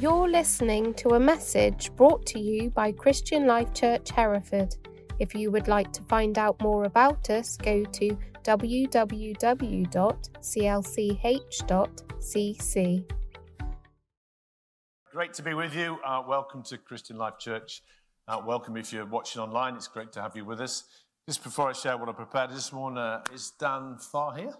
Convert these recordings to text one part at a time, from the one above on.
You're listening to a message brought to you by Christian Life Church Hereford. If you would like to find out more about us, go to www.clch.cc. Great to be with you. Uh, welcome to Christian Life Church. Uh, welcome if you're watching online. It's great to have you with us. Just before I share what I prepared this morning, uh, is Dan Far here?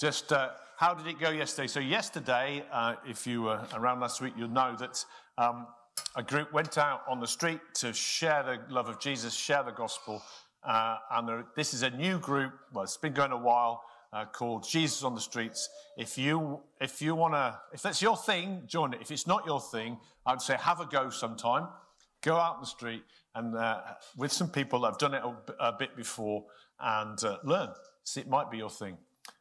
Just uh, how did it go yesterday? So, yesterday, uh, if you were around last week, you'll know that um, a group went out on the street to share the love of Jesus, share the gospel. Uh, and there, this is a new group, well, it's been going a while, uh, called Jesus on the Streets. If you, if you want to, if that's your thing, join it. If it's not your thing, I'd say have a go sometime. Go out in the street and uh, with some people that have done it a, a bit before and uh, learn. See, it might be your thing.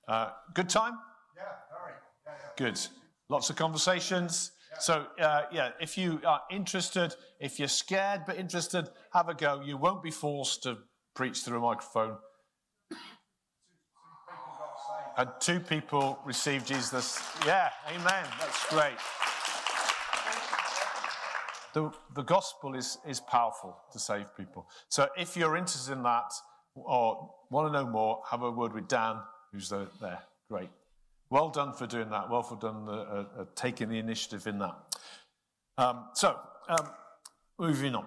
Uh, good time? Yeah, all right. Yeah, yeah. Good. Lots of conversations. So, uh, yeah, if you are interested, if you're scared but interested, have a go. You won't be forced to preach through a microphone. People got saved. And two people received Jesus. Yeah, amen. That's great. The, the gospel is, is powerful to save people. So if you're interested in that or want to know more, have a word with Dan, who's the- there. Great. Well done for doing that. Well done uh, uh, uh, taking the initiative in that. Um, so, um, moving on.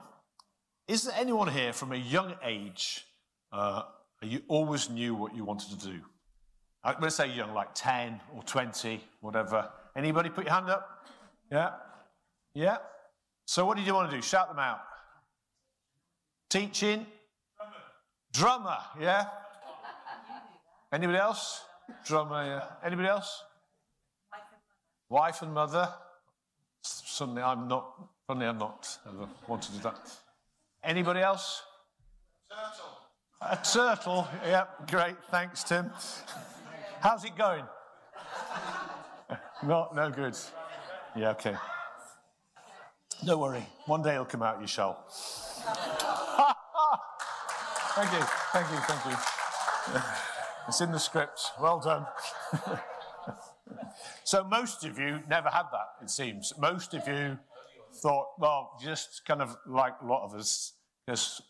Is there anyone here from a young age uh, you always knew what you wanted to do? I'm going to say young, like 10 or 20, whatever. Anybody put your hand up? Yeah? Yeah? So, what did you want to do? Shout them out. Teaching? Drummer, yeah? Anybody else? Drummer, yeah. Anybody else? Wife and mother. Suddenly, I'm not. Suddenly, I'm not. Ever want to do that. Anybody else? Turtle. A turtle. Yeah, great. Thanks, Tim. How's it going? Not no good. Yeah, okay. Don't worry. One day it'll come out. You shall. thank you. Thank you. Thank you. It's in the script. Well done. so most of you never had that. It seems most of you thought, well, just kind of like a lot of us, just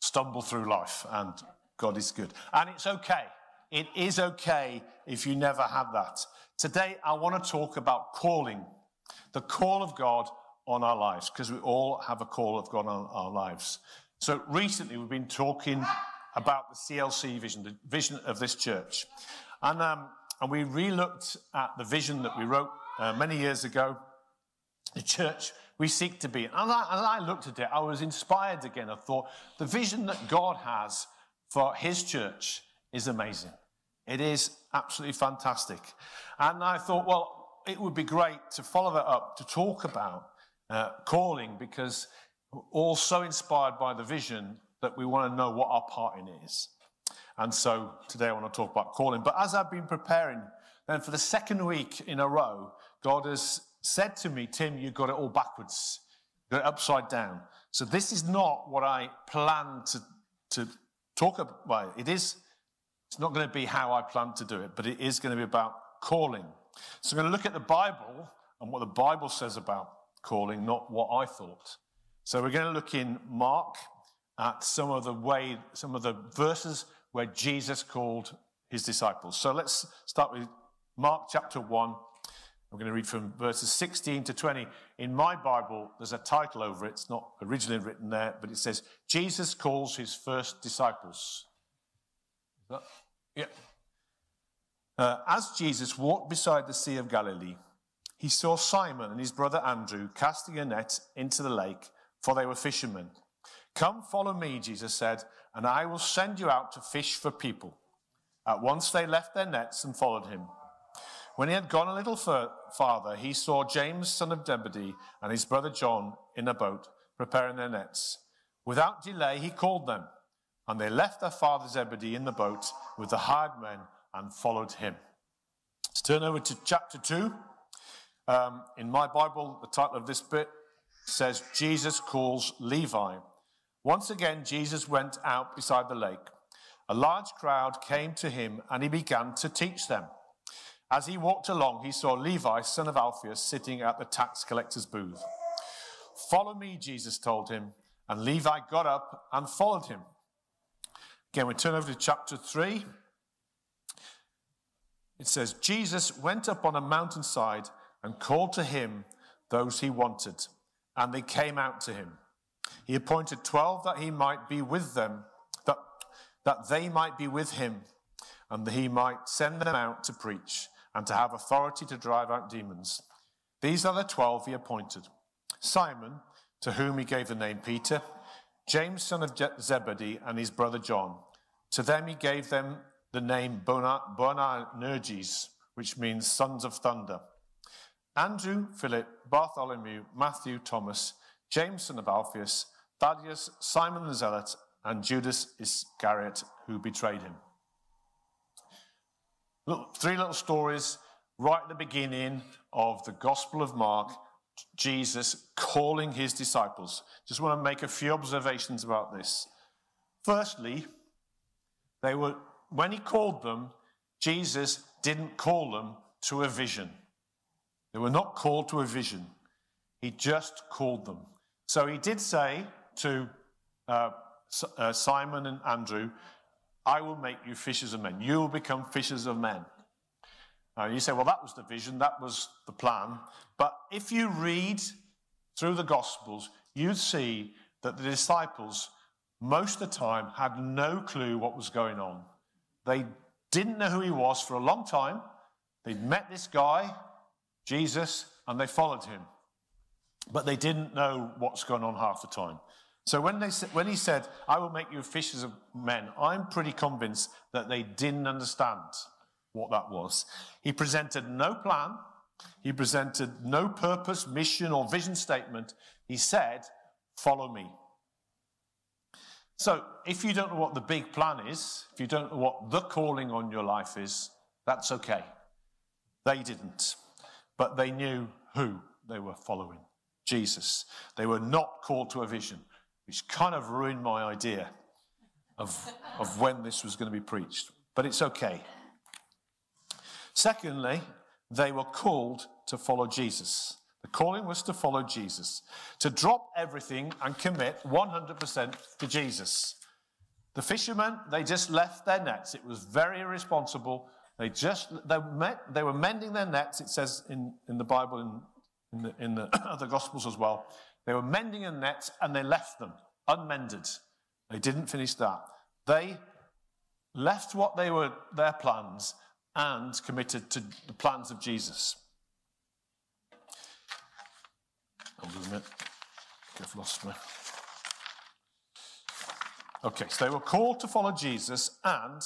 stumble through life, and God is good, and it's okay. It is okay if you never had that. Today, I want to talk about calling, the call of God on our lives, because we all have a call of God on our lives. So recently, we've been talking about the CLC vision, the vision of this church. And, um, and we re-looked at the vision that we wrote uh, many years ago, the church we seek to be. And as I, I looked at it, I was inspired again. I thought, the vision that God has for his church is amazing. It is absolutely fantastic. And I thought, well, it would be great to follow that up, to talk about uh, calling, because all so inspired by the vision that we want to know what our part in it is. And so today I want to talk about calling. But as I've been preparing, then for the second week in a row, God has said to me, Tim, you've got it all backwards, got it upside down. So this is not what I planned to, to talk about. It is, it's not going to be how I planned to do it, but it is going to be about calling. So I'm going to look at the Bible and what the Bible says about calling, not what I thought. So we're going to look in Mark at some of the way, some of the verses where Jesus called his disciples. So let's start with Mark chapter 1. We're going to read from verses 16 to 20. In my Bible, there's a title over it. It's not originally written there, but it says, Jesus calls his first disciples. Is that- Yeah. Uh, as Jesus walked beside the Sea of Galilee, he saw Simon and his brother Andrew casting a net into the lake, for they were fishermen. Come, follow me, Jesus said, and I will send you out to fish for people. At once they left their nets and followed him. When he had gone a little farther, he saw James, son of Zebedee, and his brother John in a boat, preparing their nets. Without delay, he called them, and they left their father Zebedee in the boat with the hired men and followed him. Let's turn over to chapter 2. Um, in my Bible, the title of this bit says, Jesus calls Levi. Once again, Jesus went out beside the lake. A large crowd came to him, and he began to teach them. As he walked along, he saw Levi, son of Alphaeus, sitting at the tax collector's booth. Follow me, Jesus told him. And Levi got up and followed him. Again, we turn over to chapter 3. It says, Jesus went up on a mountainside and called to him those he wanted, and they came out to him. He appointed 12 that he might be with them, that, that they might be with him, and that he might send them out to preach and to have authority to drive out demons. These are the 12 he appointed Simon, to whom he gave the name Peter, James, son of Zebedee, and his brother John. To them he gave them the name Boanerges, which means sons of thunder. Andrew, Philip, Bartholomew, Matthew, Thomas, James, son of Alphaeus, Thaddeus, Simon the Zealot, and Judas Iscariot, who betrayed him. Look, three little stories right at the beginning of the Gospel of Mark Jesus calling his disciples. Just want to make a few observations about this. Firstly, they were when he called them, Jesus didn't call them to a vision. They were not called to a vision. He just called them. So he did say to uh, uh, Simon and Andrew, I will make you fishers of men. You will become fishers of men. Uh, you say, well, that was the vision, that was the plan. But if you read through the Gospels, you'd see that the disciples, most of the time, had no clue what was going on. They didn't know who he was for a long time. They'd met this guy, Jesus, and they followed him. But they didn't know what's going on half the time. So when, they, when he said, I will make you fishers of men, I'm pretty convinced that they didn't understand what that was. He presented no plan, he presented no purpose, mission, or vision statement. He said, Follow me. So, if you don't know what the big plan is, if you don't know what the calling on your life is, that's okay. They didn't, but they knew who they were following Jesus. They were not called to a vision, which kind of ruined my idea of, of when this was going to be preached. But it's okay. Secondly, they were called to follow Jesus. The calling was to follow Jesus, to drop everything and commit 100% to Jesus. The fishermen, they just left their nets. It was very irresponsible. They just, they, met, they were mending their nets, it says in, in the Bible, in, in the, in the other Gospels as well. They were mending their nets and they left them unmended. They didn't finish that. They left what they were, their plans, and committed to the plans of Jesus. Hold on a minute. I've lost me. Okay, so they were called to follow Jesus, and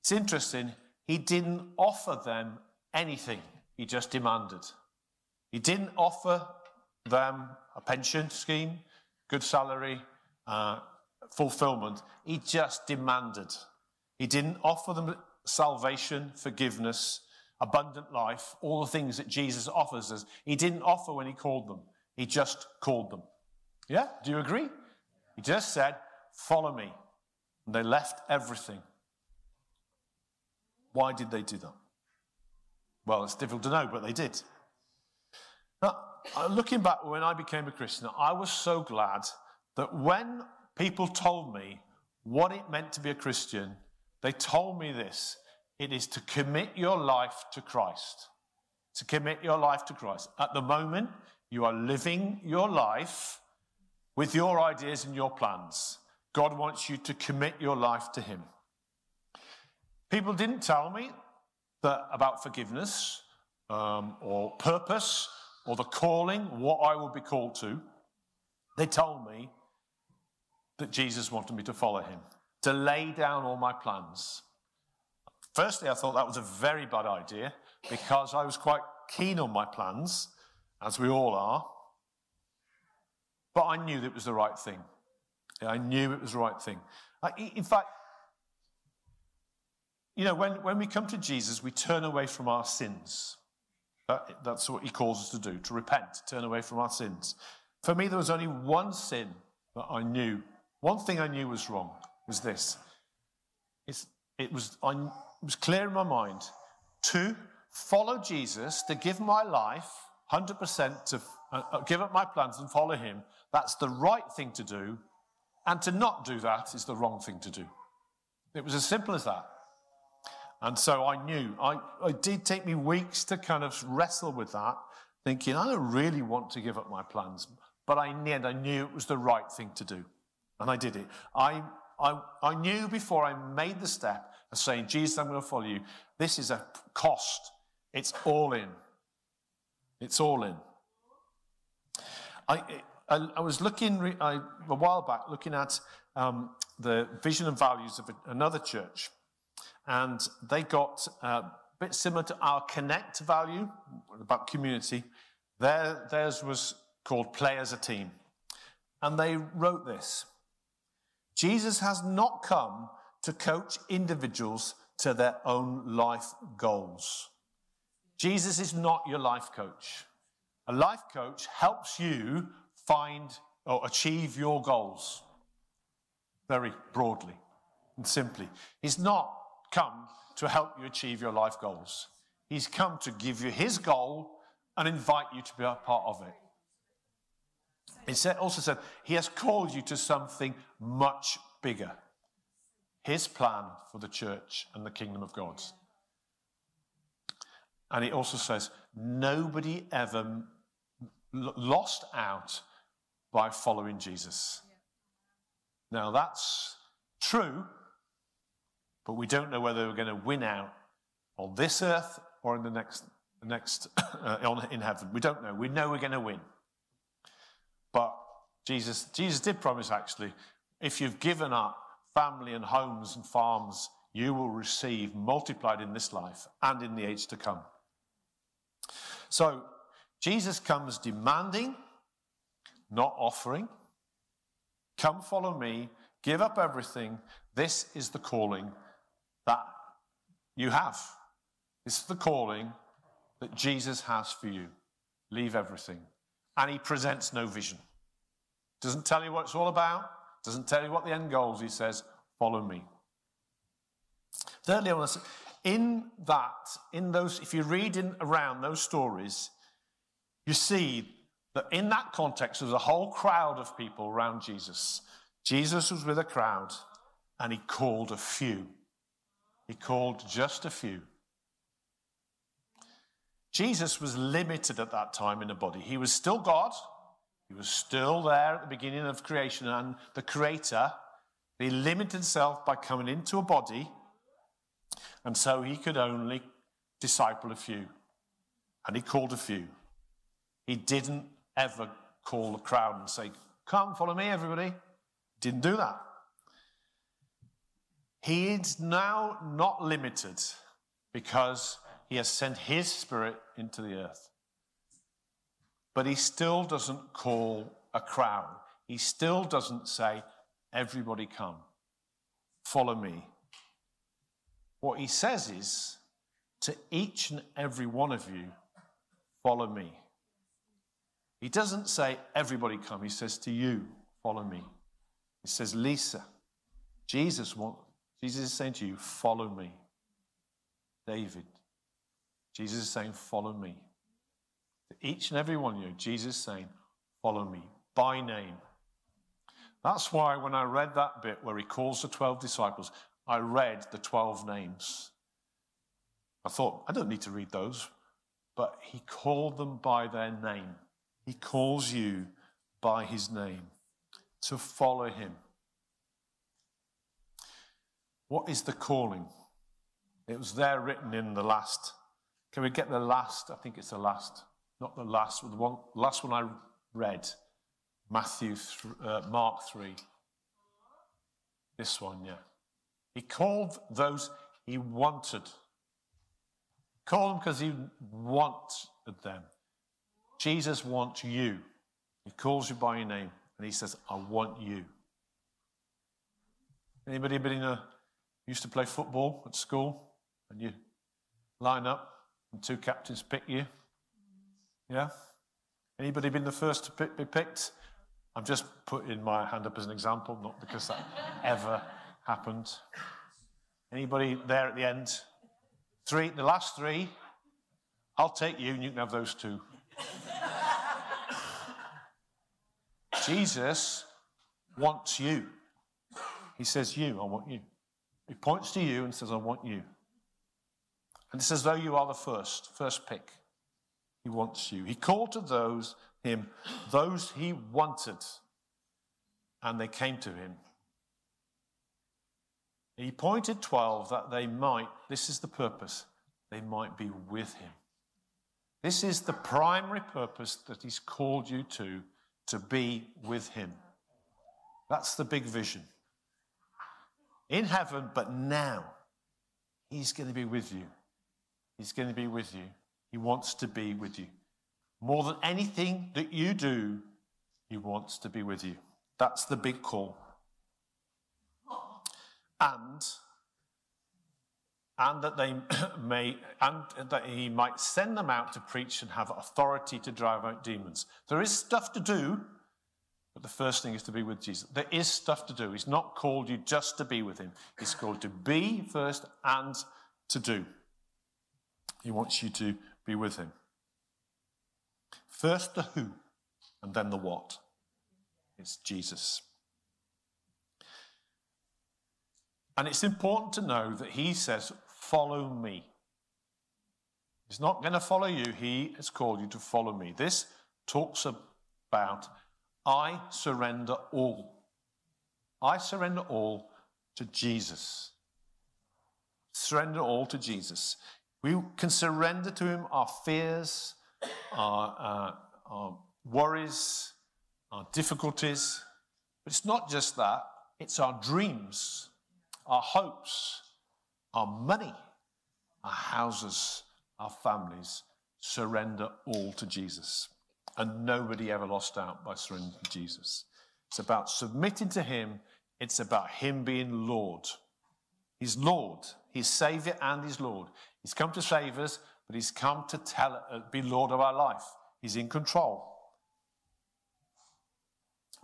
it's interesting, he didn't offer them anything, he just demanded. He didn't offer them a pension scheme, good salary, uh, fulfillment. He just demanded. He didn't offer them salvation, forgiveness, abundant life, all the things that Jesus offers us. He didn't offer when he called them, he just called them. Yeah? Do you agree? He just said, Follow me. And they left everything. Why did they do that? Well, it's difficult to know, but they did. Now, uh, looking back when I became a Christian, I was so glad that when people told me what it meant to be a Christian, they told me this it is to commit your life to Christ. To commit your life to Christ. At the moment, you are living your life with your ideas and your plans. God wants you to commit your life to Him. People didn't tell me that about forgiveness um, or purpose or the calling, what I would be called to. They told me that Jesus wanted me to follow Him to lay down all my plans. Firstly, I thought that was a very bad idea because I was quite keen on my plans, as we all are. But I knew that it was the right thing. I knew it was the right thing. In fact, you know, when, when we come to Jesus, we turn away from our sins. That, that's what he calls us to do, to repent, to turn away from our sins. For me, there was only one sin that I knew, one thing I knew was wrong was this. It's, it, was, I, it was clear in my mind to follow Jesus, to give my life 100% to uh, uh, give up my plans and follow him, that's the right thing to do. And to not do that is the wrong thing to do. It was as simple as that. And so I knew, I, it did take me weeks to kind of wrestle with that, thinking, I don't really want to give up my plans. But I, in the end, I knew it was the right thing to do. And I did it. I, I, I knew before I made the step of saying, Jesus, I'm going to follow you. This is a cost. It's all in. It's all in. I, I, I was looking I, a while back, looking at um, the vision and values of another church, and they got uh, a bit similar to our connect value about community. Their, theirs was called play as a team. And they wrote this Jesus has not come to coach individuals to their own life goals. Jesus is not your life coach. A life coach helps you find or achieve your goals very broadly and simply. He's not come to help you achieve your life goals. He's come to give you his goal and invite you to be a part of it. It also said he has called you to something much bigger. His plan for the church and the kingdom of God. And it also says nobody ever lost out by following Jesus. Now that's true, but we don't know whether we're going to win out on this earth or in the next, next uh, in heaven. We don't know. We know we're going to win. But Jesus, Jesus did promise actually, if you've given up family and homes and farms, you will receive multiplied in this life and in the age to come. So Jesus comes demanding, not offering. Come follow me, give up everything. This is the calling that you have. Is the calling that Jesus has for you. Leave everything. And he presents no vision. Doesn't tell you what it's all about, doesn't tell you what the end goals. He says, follow me. Thirdly, I want to say, in that, in those, if you read in around those stories, you see that in that context, there was a whole crowd of people around Jesus. Jesus was with a crowd and he called a few. He called just a few. Jesus was limited at that time in the body. He was still God. He was still there at the beginning of creation and the creator. He limited himself by coming into a body. And so he could only disciple a few. And he called a few. He didn't ever call the crowd and say, Come, follow me, everybody. Didn't do that. He is now not limited because he has sent his spirit into the earth. But he still doesn't call a crowd. He still doesn't say, Everybody come, follow me. What he says is, to each and every one of you, follow me. He doesn't say, everybody come. He says to you, follow me. He says, Lisa, Jesus, want, Jesus is saying to you, follow me. David, Jesus is saying, follow me. To each and every one of you, Jesus is saying, follow me by name. That's why when I read that bit where he calls the 12 disciples, I read the 12 names. I thought, I don't need to read those. But he called them by their name. He calls you by his name to follow him. What is the calling? It was there written in the last. Can we get the last? I think it's the last, not the last. The one, last one I read, Matthew, uh, Mark three. This one, yeah. He called those he wanted. Call them because he wanted them. Jesus wants you. He calls you by your name and he says, I want you. Anybody been in a, used to play football at school and you line up and two captains pick you? Yeah? Anybody been the first to pick, be picked? I'm just putting my hand up as an example, not because that ever happened. Anybody there at the end? Three, the last three, I'll take you and you can have those two. Jesus wants you. He says, You, I want you. He points to you and says, I want you. And it's as though you are the first, first pick. He wants you. He called to those, him, those he wanted, and they came to him. He pointed 12 that they might, this is the purpose, they might be with him. This is the primary purpose that he's called you to, to be with him. That's the big vision. In heaven, but now, he's going to be with you. He's going to be with you. He wants to be with you. More than anything that you do, he wants to be with you. That's the big call. And and that they may and that he might send them out to preach and have authority to drive out demons. There is stuff to do, but the first thing is to be with Jesus. There is stuff to do. He's not called you just to be with him. He's called to be first and to do. He wants you to be with him. First the who, and then the what. It's Jesus. And it's important to know that he says, Follow me. He's not going to follow you, he has called you to follow me. This talks about I surrender all. I surrender all to Jesus. Surrender all to Jesus. We can surrender to Him our fears, our, uh, our worries, our difficulties. But it's not just that, it's our dreams, our hopes, our money, our houses, our families. Surrender all to Jesus. And nobody ever lost out by surrendering to Jesus. It's about submitting to Him, it's about Him being Lord. He's Lord, He's Savior, and He's Lord. He's come to save us, but He's come to tell, uh, be Lord of our life. He's in control.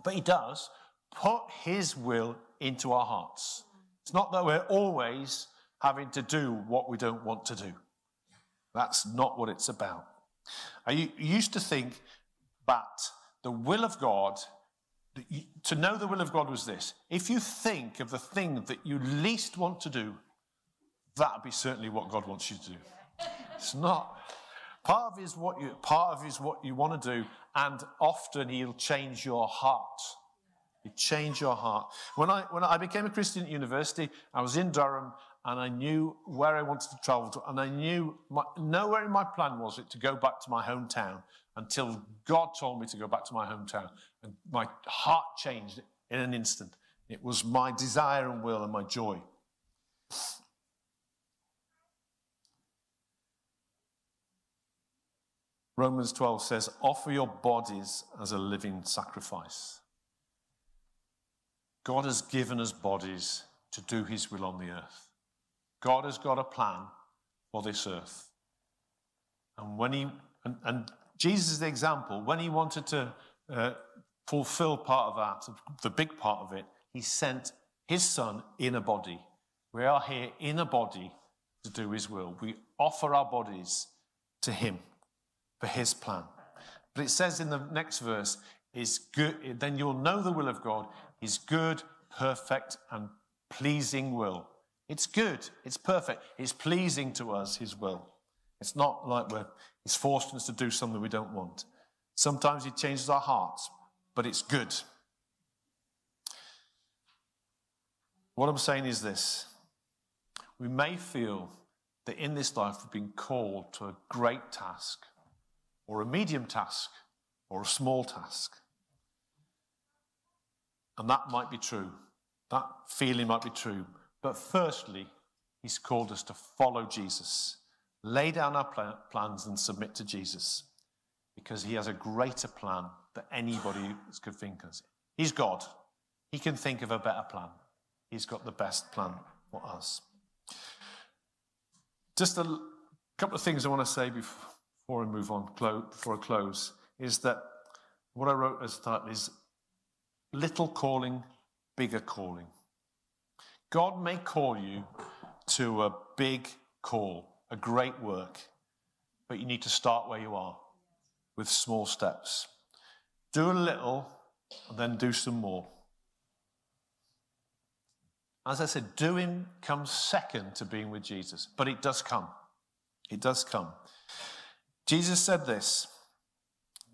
But He does put His will into our hearts. It's not that we're always having to do what we don't want to do. That's not what it's about. I used to think that the will of God, to know the will of God was this. If you think of the thing that you least want to do, that would be certainly what God wants you to do. It's not. Part of is what you, part of is what you want to do, and often He'll change your heart. He change your heart. When I when I became a Christian at university, I was in Durham, and I knew where I wanted to travel to, and I knew my, nowhere in my plan was it to go back to my hometown until God told me to go back to my hometown, and my heart changed in an instant. It was my desire and will and my joy. Romans 12 says, Offer your bodies as a living sacrifice. God has given us bodies to do his will on the earth. God has got a plan for this earth. And when he, and, and Jesus is the example, when he wanted to uh, fulfill part of that, the big part of it, he sent his son in a body. We are here in a body to do his will. We offer our bodies to him for his plan. But it says in the next verse, is good, then you'll know the will of God, his good, perfect, and pleasing will. It's good, it's perfect, it's pleasing to us, his will. It's not like we're, he's forcing us to do something we don't want. Sometimes he changes our hearts, but it's good. What I'm saying is this we may feel that in this life we've been called to a great task or a medium task or a small task. And that might be true. That feeling might be true. But firstly, he's called us to follow Jesus, lay down our pl- plans and submit to Jesus because he has a greater plan than anybody could think of. He's God. He can think of a better plan. He's got the best plan for us. Just a couple of things I want to say before I move on, before I close, is that what I wrote as a title is Little Calling, Bigger Calling. God may call you to a big call. a great work, but you need to start where you are with small steps. Do a little and then do some more. As I said, doing comes second to being with Jesus, but it does come. It does come. Jesus said this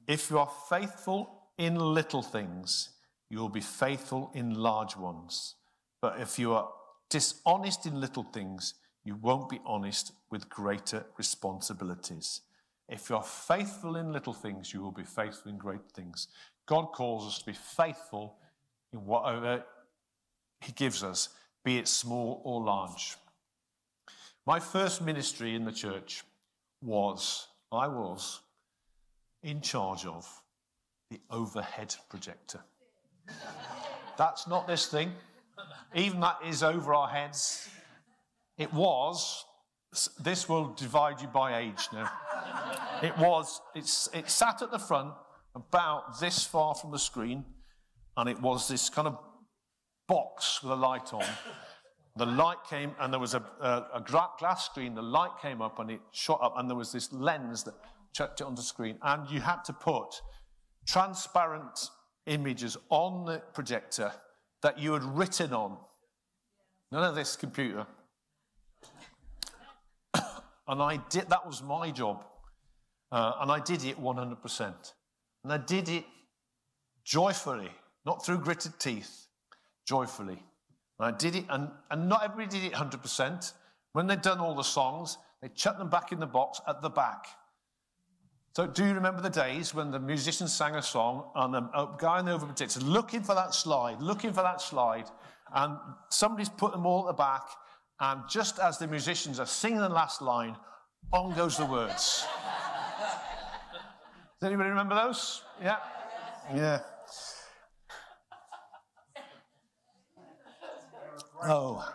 If you are faithful in little things, you will be faithful in large ones. But if you are dishonest in little things, you won't be honest with greater responsibilities. If you're faithful in little things, you will be faithful in great things. God calls us to be faithful in whatever He gives us, be it small or large. My first ministry in the church was, I was in charge of the overhead projector. That's not this thing. Even that is over our heads. It was, this will divide you by age now. It was, it's, it sat at the front about this far from the screen, and it was this kind of box with a light on. The light came, and there was a, a, a glass screen. The light came up, and it shot up, and there was this lens that chucked it on the screen. And you had to put transparent images on the projector that you had written on. None of this computer. and I did, that was my job. Uh, and I did it 100%. And I did it joyfully, not through gritted teeth, joyfully. And I did it, and, and not everybody did it 100%. When they'd done all the songs, they chucked them back in the box at the back. So, do you remember the days when the musicians sang a song and a guy in the over projector looking for that slide, looking for that slide, and somebody's put them all at the back, and just as the musicians are singing the last line, on goes the words. Does anybody remember those? Yeah? Yeah. Oh,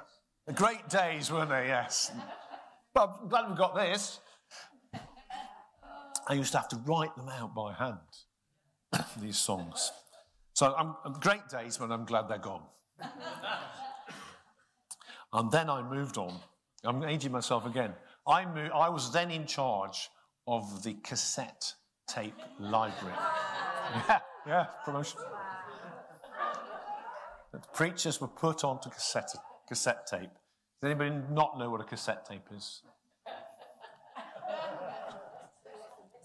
the great days, weren't they? Yes. But I'm glad we've got this. I used to have to write them out by hand, these songs. So I'm, great days, but I'm glad they're gone. and then I moved on. I'm aging myself again. I, moved, I was then in charge of the cassette tape library. yeah, yeah, promotion. The preachers were put onto cassette, cassette tape. Does anybody not know what a cassette tape is?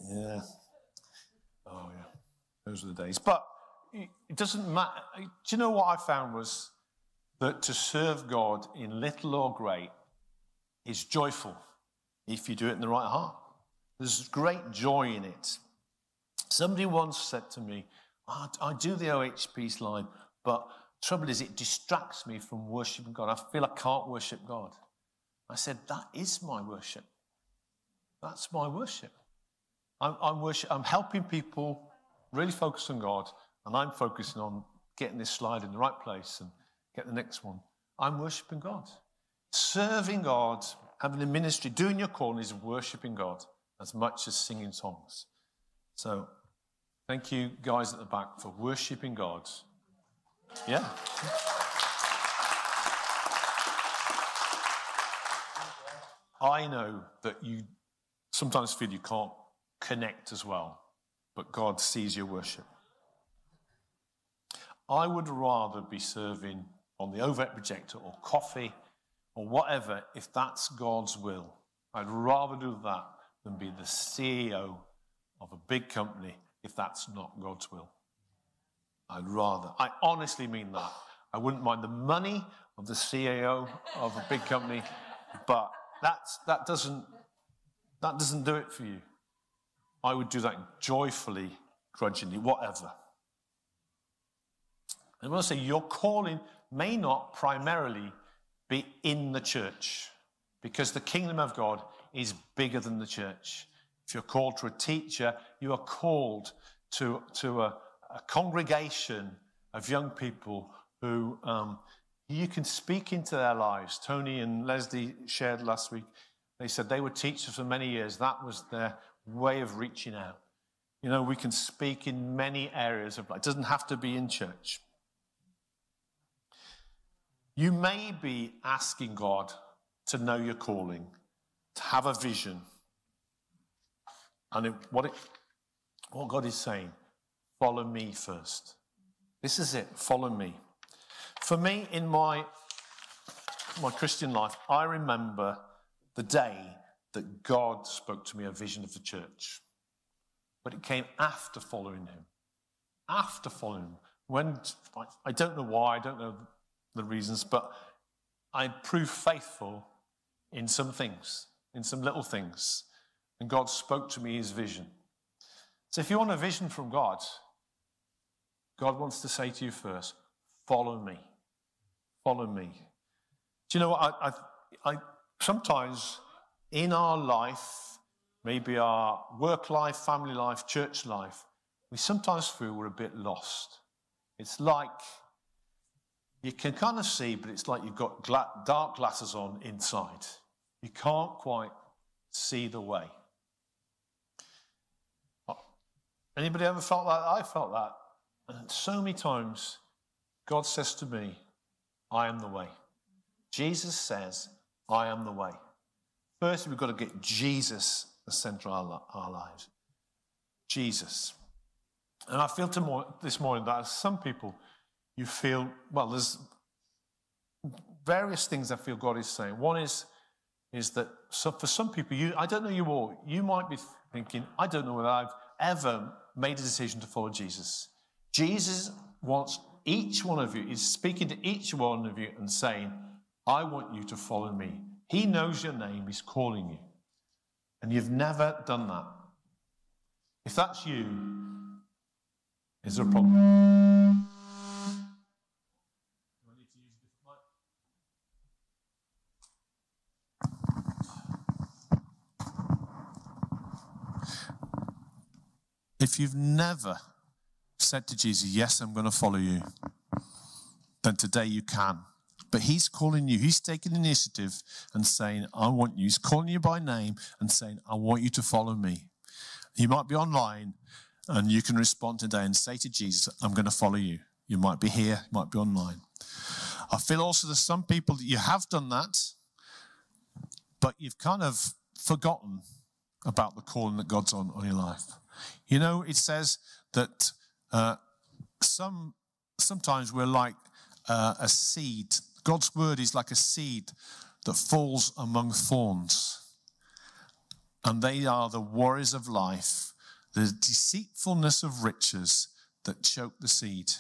Yeah. Oh, yeah. Those are the days. But it doesn't matter. Do you know what I found was that to serve God in little or great is joyful if you do it in the right heart. There's great joy in it. Somebody once said to me, oh, I do the OHP slide, but trouble is it distracts me from worshiping God. I feel I can't worship God. I said, That is my worship. That's my worship. I'm, I'm, worship, I'm helping people really focus on God, and I'm focusing on getting this slide in the right place and get the next one. I'm worshiping God. Serving God, having a ministry, doing your calling is worshiping God as much as singing songs. So, thank you guys at the back for worshiping God. Yeah. I know that you sometimes feel you can't connect as well, but God sees your worship. I would rather be serving on the overhead projector or coffee or whatever if that's God's will. I'd rather do that than be the CEO of a big company if that's not God's will. I'd rather. I honestly mean that. I wouldn't mind the money of the CEO of a big company, but that's, that, doesn't, that doesn't do it for you. I would do that joyfully, grudgingly, whatever. And I want to say your calling may not primarily be in the church because the kingdom of God is bigger than the church. If you're called to a teacher, you are called to, to a, a congregation of young people who um, you can speak into their lives. Tony and Leslie shared last week. They said they were teachers for many years. That was their way of reaching out. You know, we can speak in many areas of life. It doesn't have to be in church. You may be asking God to know your calling, to have a vision. And it, what, it, what God is saying, follow me first. This is it, follow me. For me, in my, my Christian life, I remember the day that God spoke to me a vision of the church. But it came after following him. After following him. When, I don't know why, I don't know the reasons, but I proved faithful in some things, in some little things. And God spoke to me his vision. So if you want a vision from God, God wants to say to you first, follow me. Follow me. Do you know what? I, I, I sometimes in our life, maybe our work life, family life, church life, we sometimes feel we're a bit lost. It's like you can kind of see, but it's like you've got gla- dark glasses on inside. You can't quite see the way. Uh, anybody ever felt that? I felt that. And so many times, God says to me, I am the way. Jesus says, I am the way. First, we've got to get Jesus the center of our lives. Jesus. And I feel this morning that some people, you feel, well, there's various things I feel God is saying. One is, is that so for some people, you, I don't know you all, you might be thinking, I don't know whether I've ever made a decision to follow Jesus. Jesus wants each one of you, is speaking to each one of you and saying, I want you to follow me. He knows your name, He's calling you. And you've never done that. If that's you, is there a problem? If you've never said to Jesus, Yes, I'm going to follow you, then today you can. But he's calling you, he's taking initiative and saying, I want you. He's calling you by name and saying, I want you to follow me. You might be online and you can respond today and say to Jesus, I'm going to follow you. You might be here, you might be online. I feel also there's some people that you have done that, but you've kind of forgotten about the calling that God's on on your life. You know, it says that uh, some sometimes we're like uh, a seed God's word is like a seed that falls among thorns. And they are the worries of life, the deceitfulness of riches that choke the seed.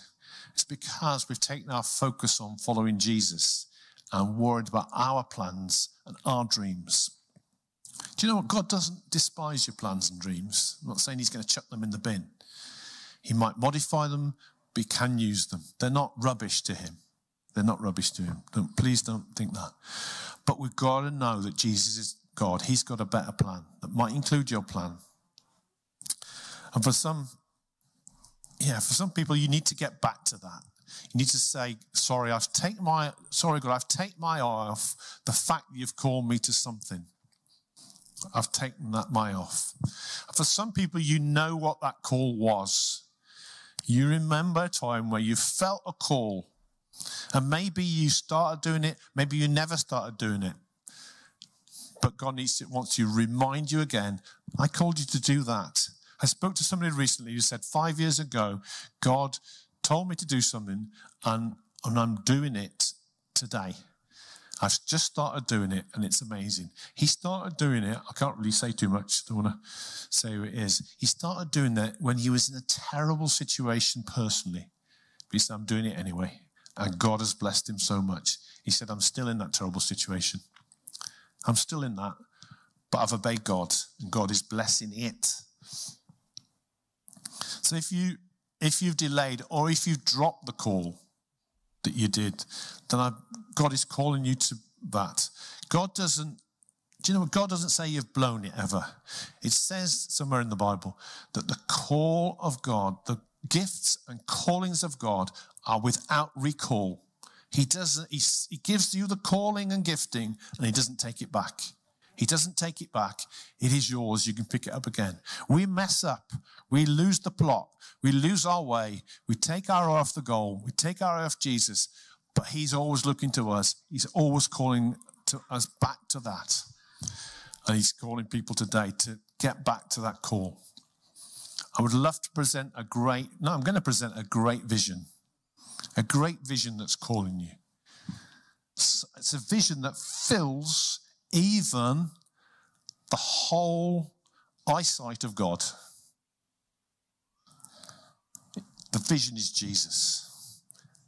It's because we've taken our focus on following Jesus and worried about our plans and our dreams. Do you know what? God doesn't despise your plans and dreams. I'm not saying He's going to chuck them in the bin. He might modify them, but He can use them. They're not rubbish to Him. They're not rubbish to him. Don't, please don't think that. But we've got to know that Jesus is God. He's got a better plan that might include your plan. And for some, yeah, for some people, you need to get back to that. You need to say, sorry, I've taken my, sorry, God, I've taken my eye off the fact that you've called me to something. I've taken that my off. For some people, you know what that call was. You remember a time where you felt a call and maybe you started doing it, maybe you never started doing it. But God needs to, wants to remind you again, I called you to do that. I spoke to somebody recently who said, five years ago, God told me to do something and, and I'm doing it today. I've just started doing it and it's amazing. He started doing it. I can't really say too much. Don't want to say who it is. He started doing that when he was in a terrible situation personally. But he said, I'm doing it anyway. And God has blessed him so much. He said, I'm still in that terrible situation. I'm still in that, but I've obeyed God, and God is blessing it. So if you if you've delayed or if you've dropped the call that you did, then I, God is calling you to that. God doesn't. Do you know what? God doesn't say you've blown it ever. It says somewhere in the Bible that the call of God, the gifts and callings of God are without recall. He doesn't, he, he gives you the calling and gifting and he doesn't take it back. He doesn't take it back. It is yours. You can pick it up again. We mess up. We lose the plot. We lose our way. We take our eye off the goal. We take our eye off Jesus. But he's always looking to us. He's always calling to us back to that. And He's calling people today to get back to that call. I would love to present a great, no, I'm going to present a great vision, a great vision that's calling you. It's a vision that fills even the whole eyesight of God. The vision is Jesus.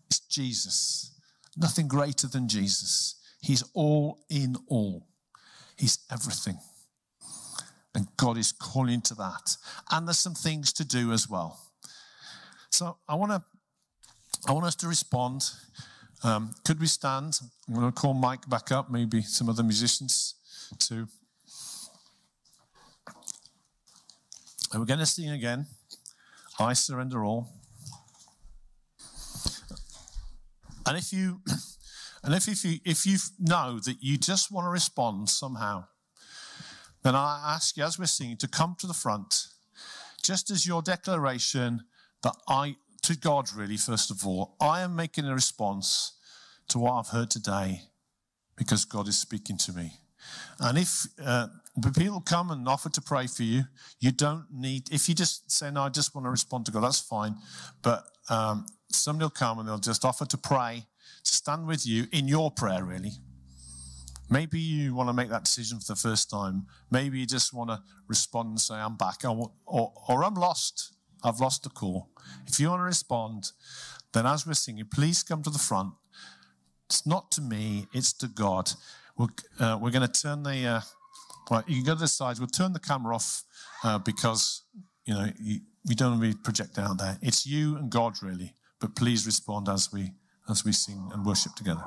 It's Jesus. Nothing greater than Jesus. He's all in all. He's everything. And God is calling to that. And there's some things to do as well. So I want to I want us to respond. Um, could we stand? I'm going to call Mike back up, maybe some of the musicians too. And we're going to sing again. I surrender all. And if you and if, if you if you know that you just want to respond somehow, then I ask you as we're singing to come to the front, just as your declaration that I to God really, first of all, I am making a response to what I've heard today because God is speaking to me. And if uh, people come and offer to pray for you, you don't need, if you just say, no, I just want to respond to God, that's fine. But um, somebody will come and they'll just offer to pray, to stand with you in your prayer, really. Maybe you want to make that decision for the first time. Maybe you just want to respond and say, I'm back, or, or, or I'm lost. I've lost the call. If you want to respond, then as we're singing, please come to the front. It's not to me, it's to God. We're, uh, we're going to turn the, uh, well, you can go to the sides. We'll turn the camera off uh, because, you know, we don't want to be projecting out there. It's you and God, really. But please respond as we, as we sing and worship together.